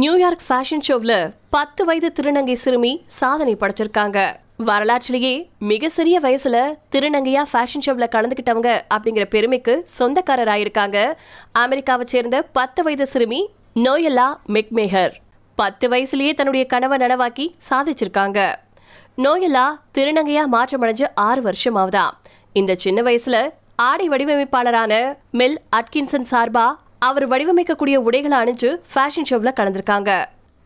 New York fashion ஷோவில் பத்து வயது திருநங்கை சிறுமி சாதனை படைச்சிருக்காங்க. வரலாற்றிலேயே மிக சிறிய வயசுல திருநங்கையா ஃபேஷன் ஷோவில் கலந்துக்கிட்டவங்க அப்படிங்கிற பெருமைக்கு சொந்தக்காரராயிருக்காங்க. அமெரிக்காவை சேர்ந்த பத்து வயது சிறுமி நோயல்லா மெக்மேஹர் பத்து வயசுலயே தன்னுடைய கனவை நனவாக்கி சாதிச்சிருக்காங்க. நோயல்லா திருநங்கையா மாற்றமடைஞ்சு ஆறு வருஷம் ஆகுதா இந்த சின்ன வயசுல ஆடை வடிவமைப்பாளரான மெல் அட்கின்சன் சார்பா அவர் வடிவமைக்கக்கூடிய உடைகளை அணிஞ்சு ஃபேஷன் ஷோவில் கலந்திருக்காங்க.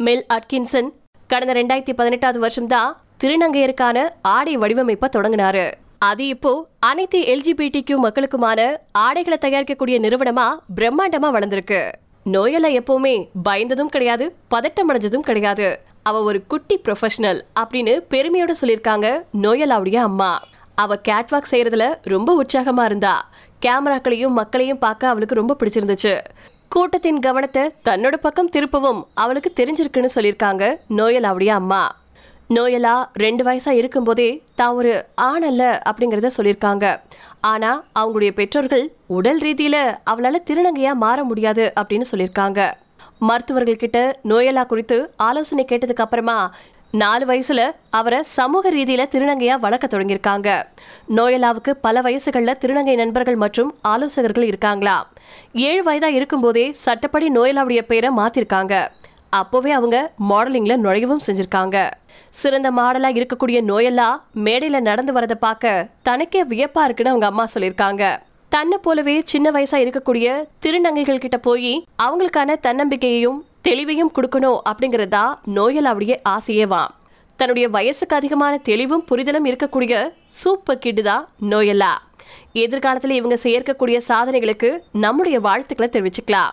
மெல் அட்கின்சன் கடந்த ரெண்டாயிரத்தி பதினெட்டாவது வருஷம் தான் திருநங்கையருக்கான ஆடை வடிவமைப்பை தொடங்கினாரு. அது இப்போ அனைத்து எல்ஜிபிடி கியூ மக்களுக்குமான ஆடைகளை தயாரிக்கக்கூடிய நிறுவனமா பிரம்மாண்டமா வளர்ந்திருக்கு. நோயலா எப்பவுமே பயந்ததும் கிடையாது பதட்டம் அடைஞ்சதும் கிடையாது. அவ ஒரு குட்டி ப்ரொஃபஷனல் அப்படின்னு பெருமையோட சொல்லியிருக்காங்க நோயலாவுடைய அம்மா. அவ கேட்வாக் செய்யறதுல ரொம்ப உற்சாகமா இருந்தா. கேமராக்களையும் மக்களையும் பார்க்க அவளுக்கு ரொம்ப பிடிச்சிருந்துச்சு. கூட்டத்தின் கவனத்தை தன்னோட பக்கம் திருப்பவும் அவளுக்கு தெரிஞ்சிருக்குன்னு சொல்லியிருக்காங்க நோயலாவுடைய அம்மா. நோயலா ரெண்டு வயசா இருக்கும்போதே தான் ஒரு ஆண் அல்ல அப்படிங்கறத சொல்லியிருக்காங்க. ஆனா அவங்களுடைய பெற்றோர்கள் உடல் ரீதியில அவளால திருநங்கையா மாற முடியாது அப்படின்னு சொல்லியிருக்காங்க. மருத்துவர்கள் கிட்ட நோயலா குறித்து ஆலோசனை கேட்டதுக்கு அப்புறமா நாலு வயசுல அவரை சமூக ரீதியில திருநங்கையா வளர்க்க தொடங்கியிருக்காங்க. நோயலாவுக்கு பல வயசுகள்ல திருநங்கை நண்பர்கள் மற்றும் ஆலோசகர்கள் இருக்காங்களா? ஏழு வயதா இருக்கும்போதே சட்டப்படி நோயலாவுடைய பெயரை மாத்திருக்காங்க. அப்போவே அவங்க மாடலிங்ல நுழையவும் செஞ்சிருக்காங்க. சிறந்த மாடலா இருக்கக்கூடிய நோயெல்லாம் மேடையில நடந்து வரதை பார்க்க தனக்கே வியப்பா இருக்குன்னு அவங்க அம்மா சொல்லியிருக்காங்க. தன்னை போலவே சின்ன வயசா இருக்கக்கூடிய திருநங்கைகள் கிட்ட போய் அவங்களுக்கான தன்னம்பிக்கையையும் தெளிவையும் கொடுக்கணும் அப்படிங்கறதா நோயலாவுடைய ஆசையேவா. தன்னுடைய வயசுக்கு அதிகமான தெளிவும் புரிதலும் இருக்கக்கூடிய சூப்பர் கிட்டு தான் நோயல்லா. எதிர்காலத்தில் இவங்க சேர்க்கக்கூடிய சாதனைகளுக்கு நம்முடைய வாழ்த்துக்களை தெரிவிச்சுக்கலாம்.